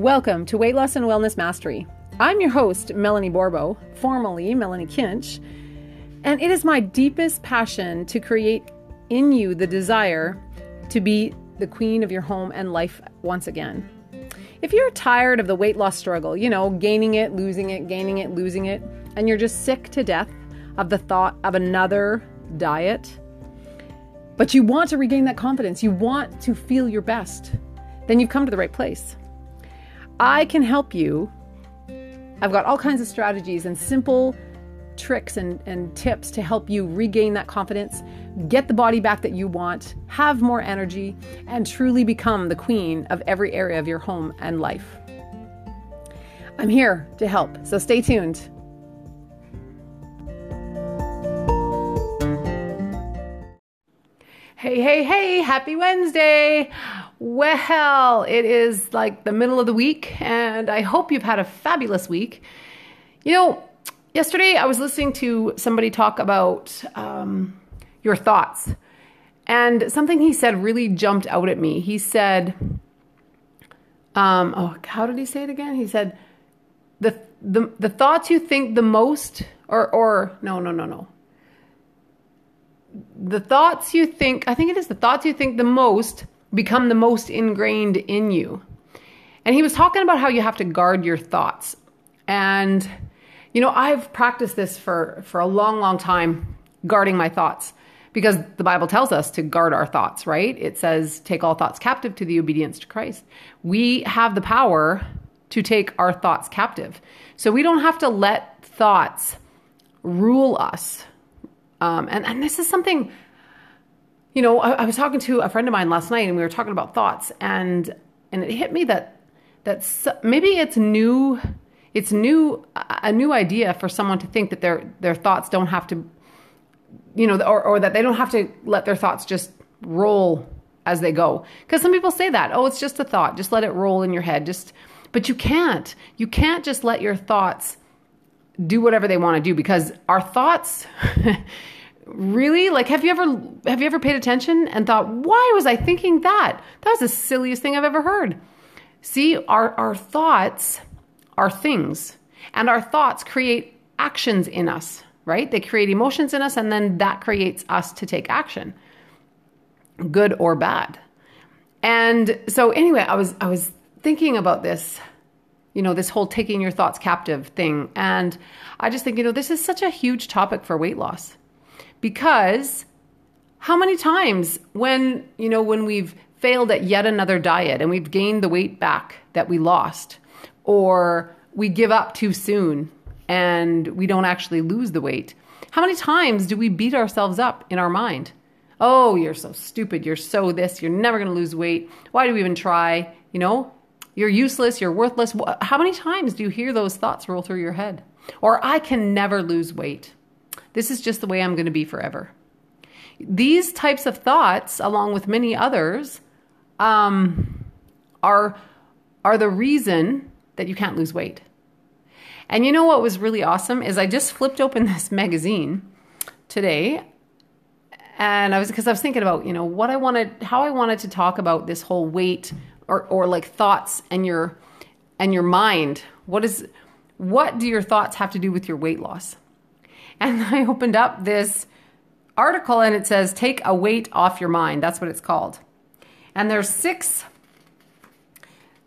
Welcome to Weight Loss and Wellness Mastery. I'm your host, Melanie Borbo, formerly Melanie Kinch, and it is my deepest passion to create in you the desire to be the queen of your home and life once again. If you're tired of the weight loss struggle, you know, gaining it, losing it, gaining it, losing it, and you're just sick to death of the thought of another diet, but you want to regain that confidence, you want to feel your best, then you've come to the right place. I can help you. I've got all kinds of strategies and simple tricks and, and tips to help you regain that confidence, get the body back that you want, have more energy, and truly become the queen of every area of your home and life. I'm here to help, so stay tuned. Hey, hey, hey, happy Wednesday! Well, it is like the middle of the week, and I hope you've had a fabulous week. You know, yesterday I was listening to somebody talk about um, your thoughts, and something he said really jumped out at me. He said, um, "Oh, how did he say it again?" He said, "the the the thoughts you think the most, or or no, no, no, no." the thoughts you think, I think it is the thoughts you think the most become the most ingrained in you. And he was talking about how you have to guard your thoughts. And you know, I've practiced this for for a long long time guarding my thoughts because the Bible tells us to guard our thoughts, right? It says take all thoughts captive to the obedience to Christ. We have the power to take our thoughts captive. So we don't have to let thoughts rule us um, and, and this is something, you know, I, I was talking to a friend of mine last night and we were talking about thoughts and, and it hit me that, that maybe it's new, it's new, a new idea for someone to think that their, their thoughts don't have to, you know, or, or that they don't have to let their thoughts just roll as they go. Because some people say that, oh, it's just a thought, just let it roll in your head. Just, but you can't. You can't just let your thoughts do whatever they want to do because our thoughts really? Like have you ever have you ever paid attention and thought why was i thinking that? That was the silliest thing i've ever heard. See our our thoughts are things and our thoughts create actions in us right? They create emotions in us and then that creates us to take action good or bad. And so anyway i was i was thinking about this you know, this whole taking your thoughts captive thing. And I just think, you know, this is such a huge topic for weight loss because how many times when, you know, when we've failed at yet another diet and we've gained the weight back that we lost, or we give up too soon and we don't actually lose the weight, how many times do we beat ourselves up in our mind? Oh, you're so stupid. You're so this. You're never going to lose weight. Why do we even try? You know, you're useless, you're worthless. How many times do you hear those thoughts roll through your head? Or I can never lose weight. This is just the way I'm going to be forever. These types of thoughts, along with many others, um, are, are the reason that you can't lose weight. And you know what was really awesome is I just flipped open this magazine today and I was because I was thinking about, you know, what I wanted how I wanted to talk about this whole weight or or like thoughts and your and your mind. What is what do your thoughts have to do with your weight loss? And I opened up this article and it says take a weight off your mind. That's what it's called. And there's six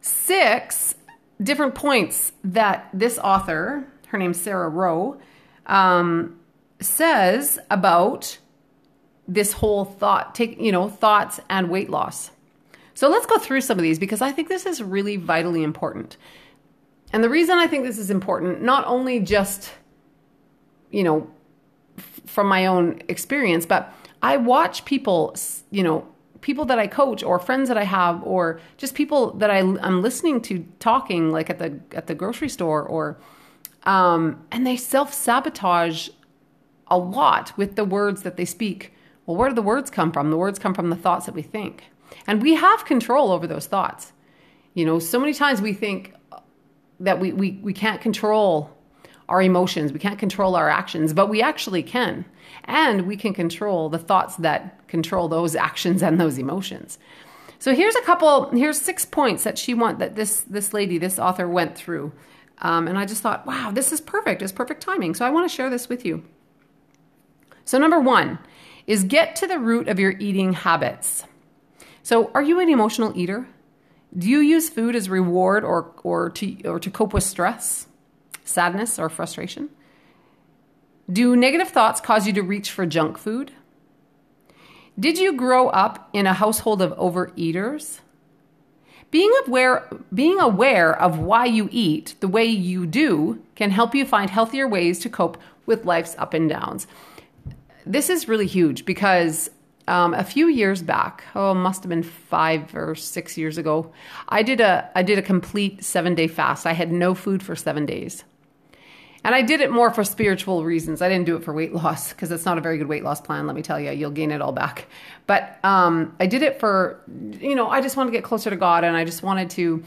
six different points that this author, her name's Sarah Rowe, um, says about this whole thought, take you know thoughts and weight loss. So let's go through some of these because I think this is really vitally important. And the reason I think this is important, not only just, you know, f- from my own experience, but I watch people, you know, people that I coach or friends that I have or just people that I, am listening to talking like at the at the grocery store or um, and they self sabotage a lot with the words that they speak. Well, where do the words come from? The words come from the thoughts that we think. And we have control over those thoughts. You know, so many times we think that we, we, we can't control our emotions, we can't control our actions, but we actually can. And we can control the thoughts that control those actions and those emotions. So here's a couple. Here's six points that she want that this this lady, this author, went through, um, and I just thought, wow, this is perfect. It's perfect timing. So I want to share this with you. So number one is get to the root of your eating habits. So are you an emotional eater? Do you use food as reward or or to or to cope with stress, sadness, or frustration? Do negative thoughts cause you to reach for junk food? Did you grow up in a household of overeaters? Being aware, being aware of why you eat the way you do can help you find healthier ways to cope with life's up and downs. This is really huge because um, a few years back, oh, must have been five or six years ago, I did a I did a complete seven day fast. I had no food for seven days. And I did it more for spiritual reasons. I didn't do it for weight loss because it's not a very good weight loss plan. Let me tell you, you'll gain it all back. But um, I did it for, you know, I just wanted to get closer to God, and I just wanted to.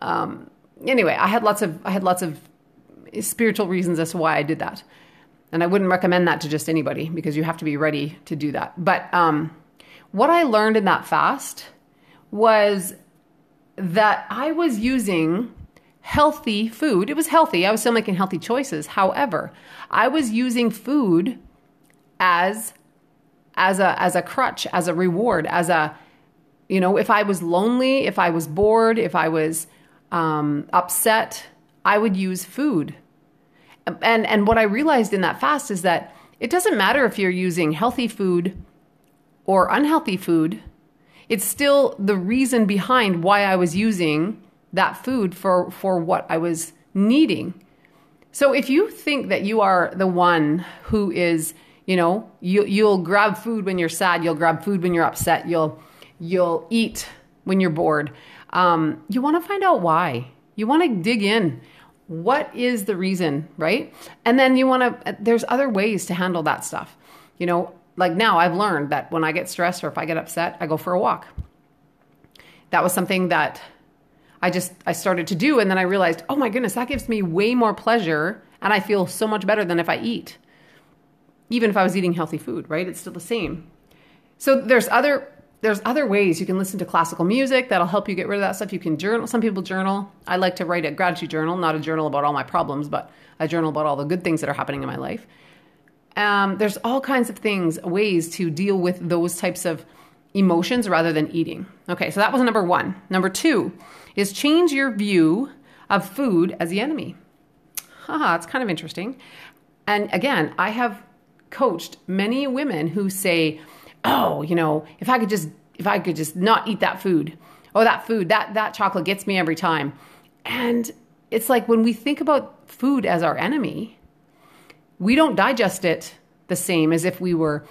Um, anyway, I had lots of I had lots of spiritual reasons as to why I did that, and I wouldn't recommend that to just anybody because you have to be ready to do that. But um, what I learned in that fast was that I was using healthy food. It was healthy. I was still making healthy choices. However, I was using food as as a as a crutch, as a reward, as a you know, if I was lonely, if I was bored, if I was um, upset, I would use food. And and what I realized in that fast is that it doesn't matter if you're using healthy food or unhealthy food. It's still the reason behind why I was using that food for for what I was needing. So if you think that you are the one who is, you know, you you'll grab food when you're sad, you'll grab food when you're upset, you'll you'll eat when you're bored. Um, you want to find out why. You want to dig in. What is the reason, right? And then you want to. There's other ways to handle that stuff. You know, like now I've learned that when I get stressed or if I get upset, I go for a walk. That was something that I just I started to do and then I realized, "Oh my goodness, that gives me way more pleasure and I feel so much better than if I eat." Even if I was eating healthy food, right? It's still the same. So there's other there's other ways you can listen to classical music that'll help you get rid of that stuff. You can journal. Some people journal. I like to write a gratitude journal, not a journal about all my problems, but a journal about all the good things that are happening in my life. Um, there's all kinds of things, ways to deal with those types of emotions rather than eating. Okay, so that was number one. Number two is change your view of food as the enemy. Haha, it's kind of interesting. And again, I have coached many women who say, "Oh, you know, if I could just if I could just not eat that food. Oh, that food, that that chocolate gets me every time." And it's like when we think about food as our enemy, we don't digest it the same as if we were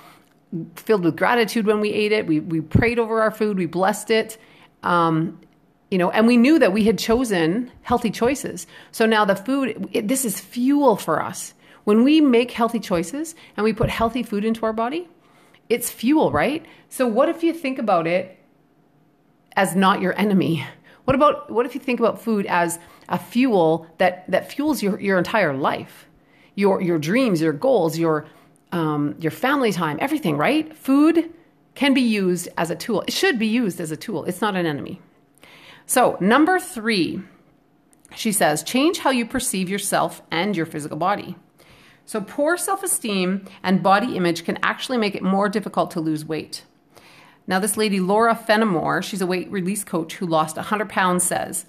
filled with gratitude when we ate it. We we prayed over our food, we blessed it. Um, you know, and we knew that we had chosen healthy choices. So now the food, it, this is fuel for us. When we make healthy choices and we put healthy food into our body, it's fuel, right? So what if you think about it as not your enemy? What about what if you think about food as a fuel that that fuels your your entire life, your your dreams, your goals, your um, your family time, everything, right? Food can be used as a tool. It should be used as a tool. It's not an enemy. So, number three, she says, change how you perceive yourself and your physical body. So, poor self esteem and body image can actually make it more difficult to lose weight. Now, this lady, Laura Fenimore, she's a weight release coach who lost 100 pounds, says,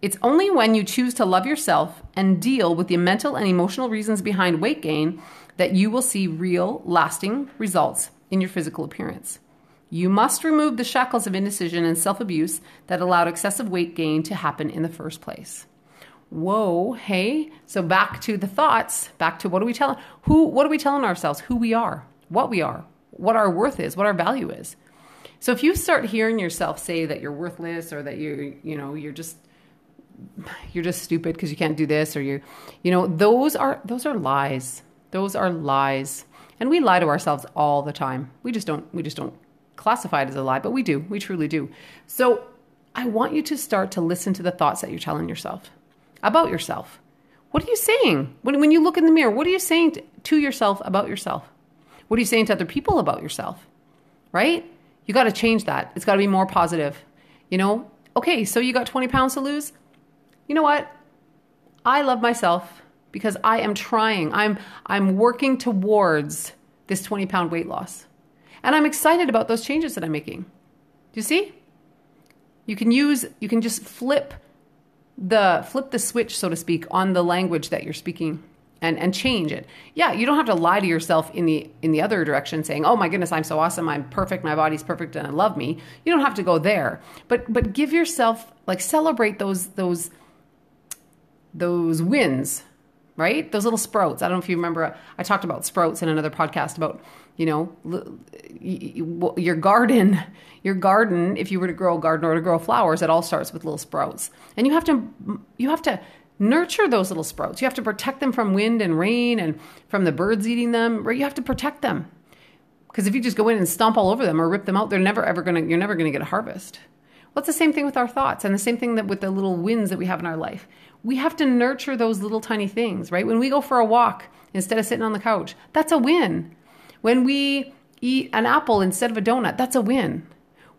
It's only when you choose to love yourself and deal with the mental and emotional reasons behind weight gain that you will see real, lasting results in your physical appearance. You must remove the shackles of indecision and self abuse that allowed excessive weight gain to happen in the first place. Whoa, hey. So back to the thoughts, back to what are we telling who what are we telling ourselves? Who we are, what we are, what our worth is, what our value is. So if you start hearing yourself say that you're worthless or that you you know, you're just you're just stupid because you can't do this or you you know, those are those are lies. Those are lies. And we lie to ourselves all the time. We just don't we just don't classify it as a lie, but we do. We truly do. So I want you to start to listen to the thoughts that you're telling yourself about yourself. What are you saying? When, when you look in the mirror, what are you saying to yourself about yourself? What are you saying to other people about yourself? Right? You got to change that. It's got to be more positive. You know, okay, so you got 20 pounds to lose. You know what? I love myself because I am trying. I'm I'm working towards this 20 pound weight loss. And I'm excited about those changes that I'm making. Do you see? You can use you can just flip the flip the switch so to speak on the language that you're speaking and and change it. Yeah, you don't have to lie to yourself in the in the other direction saying, "Oh my goodness, I'm so awesome. I'm perfect. My body's perfect and I love me." You don't have to go there. But but give yourself like celebrate those those those wins, right? Those little sprouts. I don't know if you remember I talked about sprouts in another podcast about, you know, your garden, your garden, if you were to grow a garden or to grow flowers, it all starts with little sprouts. And you have to you have to nurture those little sprouts. You have to protect them from wind and rain and from the birds eating them, right? You have to protect them. Because if you just go in and stomp all over them or rip them out, they're never ever to you're never to get a harvest. Well, it's the same thing with our thoughts and the same thing that with the little wins that we have in our life. We have to nurture those little tiny things, right? When we go for a walk instead of sitting on the couch, that's a win. When we eat an apple instead of a donut, that's a win.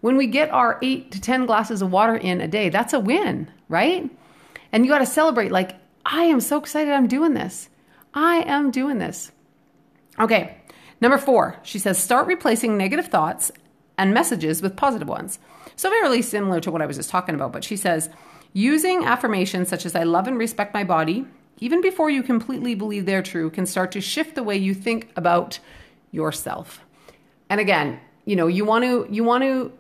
When we get our 8 to 10 glasses of water in a day, that's a win, right? And you got to celebrate, like, I am so excited I'm doing this. I am doing this. Okay, number four, she says, start replacing negative thoughts and messages with positive ones. So, very similar to what I was just talking about, but she says, using affirmations such as, I love and respect my body, even before you completely believe they're true, can start to shift the way you think about yourself. And again, you know, you want to, you want to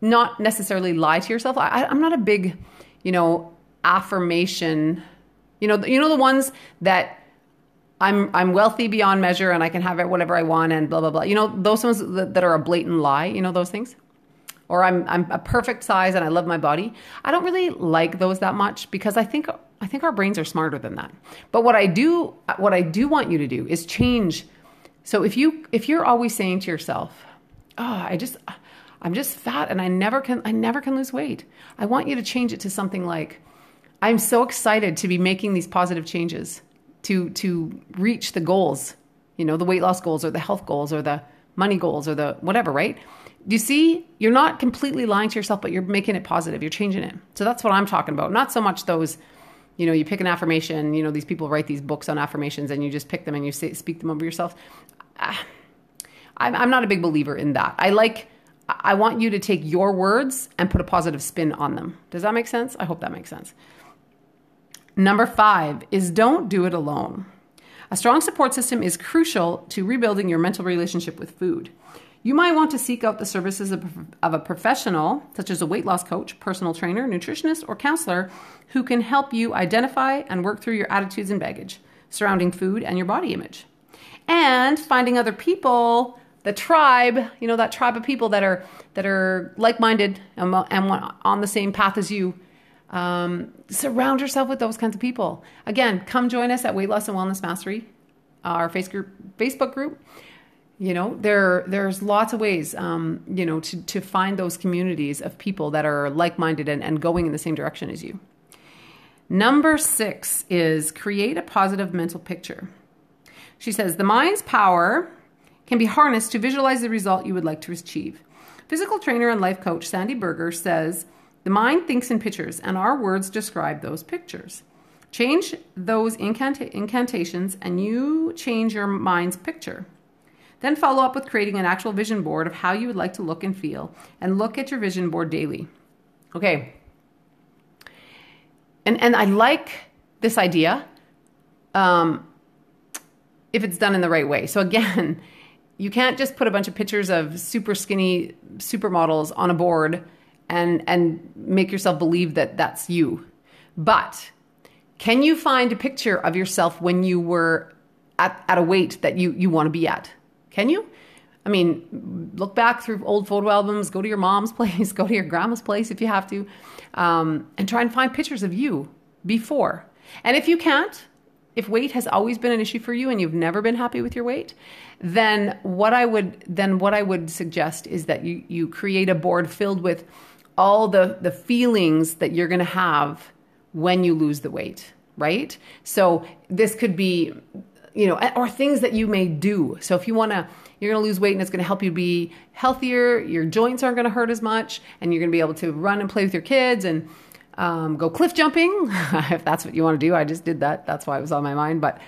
not necessarily lie to yourself. I, I'm not a big, you know, affirmation you know you know the ones that I'm I'm wealthy beyond measure and I can have it whatever I want and blah blah blah. You know those ones that, that are a blatant lie. You know those things, or I'm I'm a perfect size and I love my body. I don't really like those that much because I think I think our brains are smarter than that. But what I do what I do want you to do is change. So if you if you're always saying to yourself, "Oh, I just I'm just fat and I never can I never can lose weight," I want you to change it to something like I'm so excited to be making these positive changes to to reach the goals, you know, the weight loss goals or the health goals or the money goals or the whatever, right? You see? You're not completely lying to yourself, but you're making it positive. You're changing it. So that's what I'm talking about. Not so much those, you know, you pick an affirmation. You know, these people write these books on affirmations, and you just pick them and you say, speak them over yourself. Ah, I'm, I'm not a big believer in that. I like. I want you to take your words and put a positive spin on them. Does that make sense? I hope that makes sense. Number five is don't do it alone. A strong support system is crucial to rebuilding your mental relationship with food. You might want to seek out the services of, a professional, such as a weight loss coach, personal trainer, nutritionist, or counselor, who can help you identify and work through your attitudes and baggage surrounding food and your body image. And finding other people, the tribe, you know, that tribe of people that are that are like-minded and, and on the same path as you um, surround yourself with those kinds of people. Again, come join us at Weight Loss and Wellness Mastery, our Facebook group. You know, there there's lots of ways, um, you know, to to find those communities of people that are like minded and, and going in the same direction as you. Number six is create a positive mental picture. She says the mind's power can be harnessed to visualize the result you would like to achieve. Physical trainer and life coach Sandy Berger says the mind thinks in pictures, and our words describe those pictures. Change those incanta- incantations, and you change your mind's picture. Then follow up with creating an actual vision board of how you would like to look and feel, and look at your vision board daily. Okay. And and I like this idea, um, if it's done in the right way. So again, you can't just put a bunch of pictures of super skinny supermodels on a board and and make yourself believe that that's you. But can you find a picture of yourself when you were at, at a weight that you, you want to be at? Can you? I mean, look back through old photo albums, go to your mom's place, go to your grandma's place if you have to, um, and try and find pictures of you before. And if you can't, if weight has always been an issue for you and you've never been happy with your weight, then what I would then what I would suggest is that you you create a board filled with all the the feelings that you're going to have when you lose the weight, right? So this could be you know, or things that you may do. So if you want to, you're going to lose weight and it's going to help you be healthier. Your joints aren't going to hurt as much, and you're going to be able to run and play with your kids and um, go cliff jumping if that's what you want to do. I just did that. That's why it was on my mind. But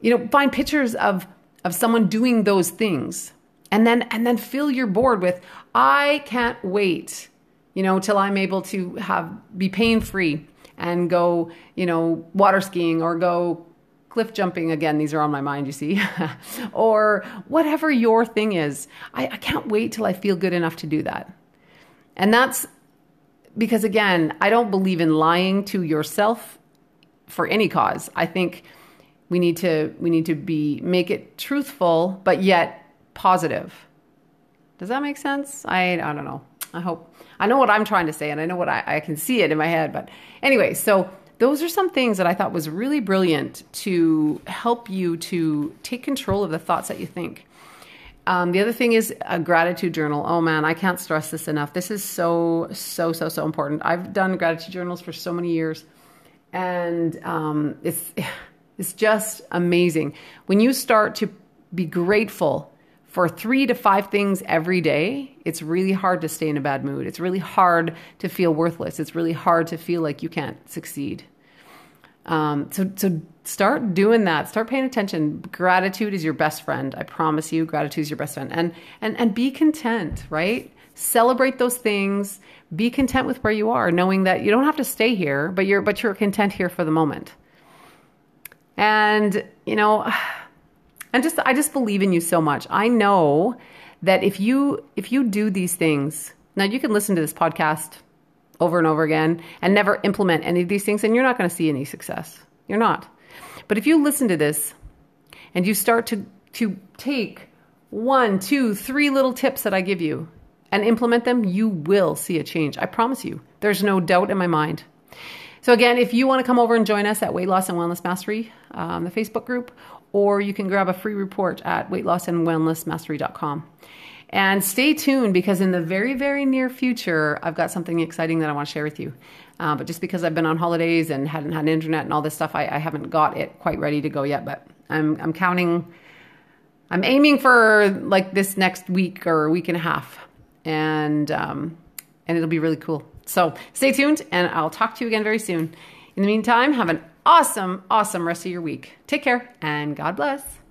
you know, find pictures of of someone doing those things, and then and then fill your board with I can't wait. You know, till I'm able to have be pain free and go, you know, water skiing or go cliff jumping again these are on my mind you see. Or whatever your thing is I, I, can't wait till i feel good enough to do that. And that's because again i don't believe in lying to yourself for any cause. I think we need to we need to be make it truthful but yet positive. Does that make sense? I i don't know. I hope i know what i'm trying to say and i know what i, I can see it in my head but anyway so those are some things that I thought was really brilliant to help you to take control of the thoughts that you think. Um, the other thing is a gratitude journal. Oh man, I can't stress this enough. This is so, so, so, so important. I've done gratitude journals for so many years, and um, it's it's just amazing when you start to be grateful for three to five things every day. It's really hard to stay in a bad mood. It's really hard to feel worthless. It's really hard to feel like you can't succeed. Um, so, so start doing that. Start paying attention. Gratitude is your best friend. I promise you, gratitude is your best friend. And and and be content, right? Celebrate those things. Be content with where you are, knowing that you don't have to stay here, but you're but you're content here for the moment. And you know, and just I just believe in you so much. I know that if you if you do these things, now you can listen to this podcast over and over again and never implement any of these things, and you're not going to see any success. You're not. But if you listen to this and you start to, to take one, two, three little tips that I give you and implement them, you will see a change. I promise you. There's no doubt in my mind. So, again, if you want to come over and join us at Weight Loss and Wellness Mastery, um, the Facebook group, or you can grab a free report at weightlossandwellnessmastery.com. And stay tuned because in the very, very near future, I've got something exciting that I want to share with you. Uh, but just because I've been on holidays and hadn't had internet and all this stuff, I, I haven't got it quite ready to go yet. But I'm, I'm counting, I'm aiming for like this next week or week and a half. And, um, and it'll be really cool. So stay tuned and I'll talk to you again very soon. In the meantime, have an awesome, awesome rest of your week. Take care and God bless.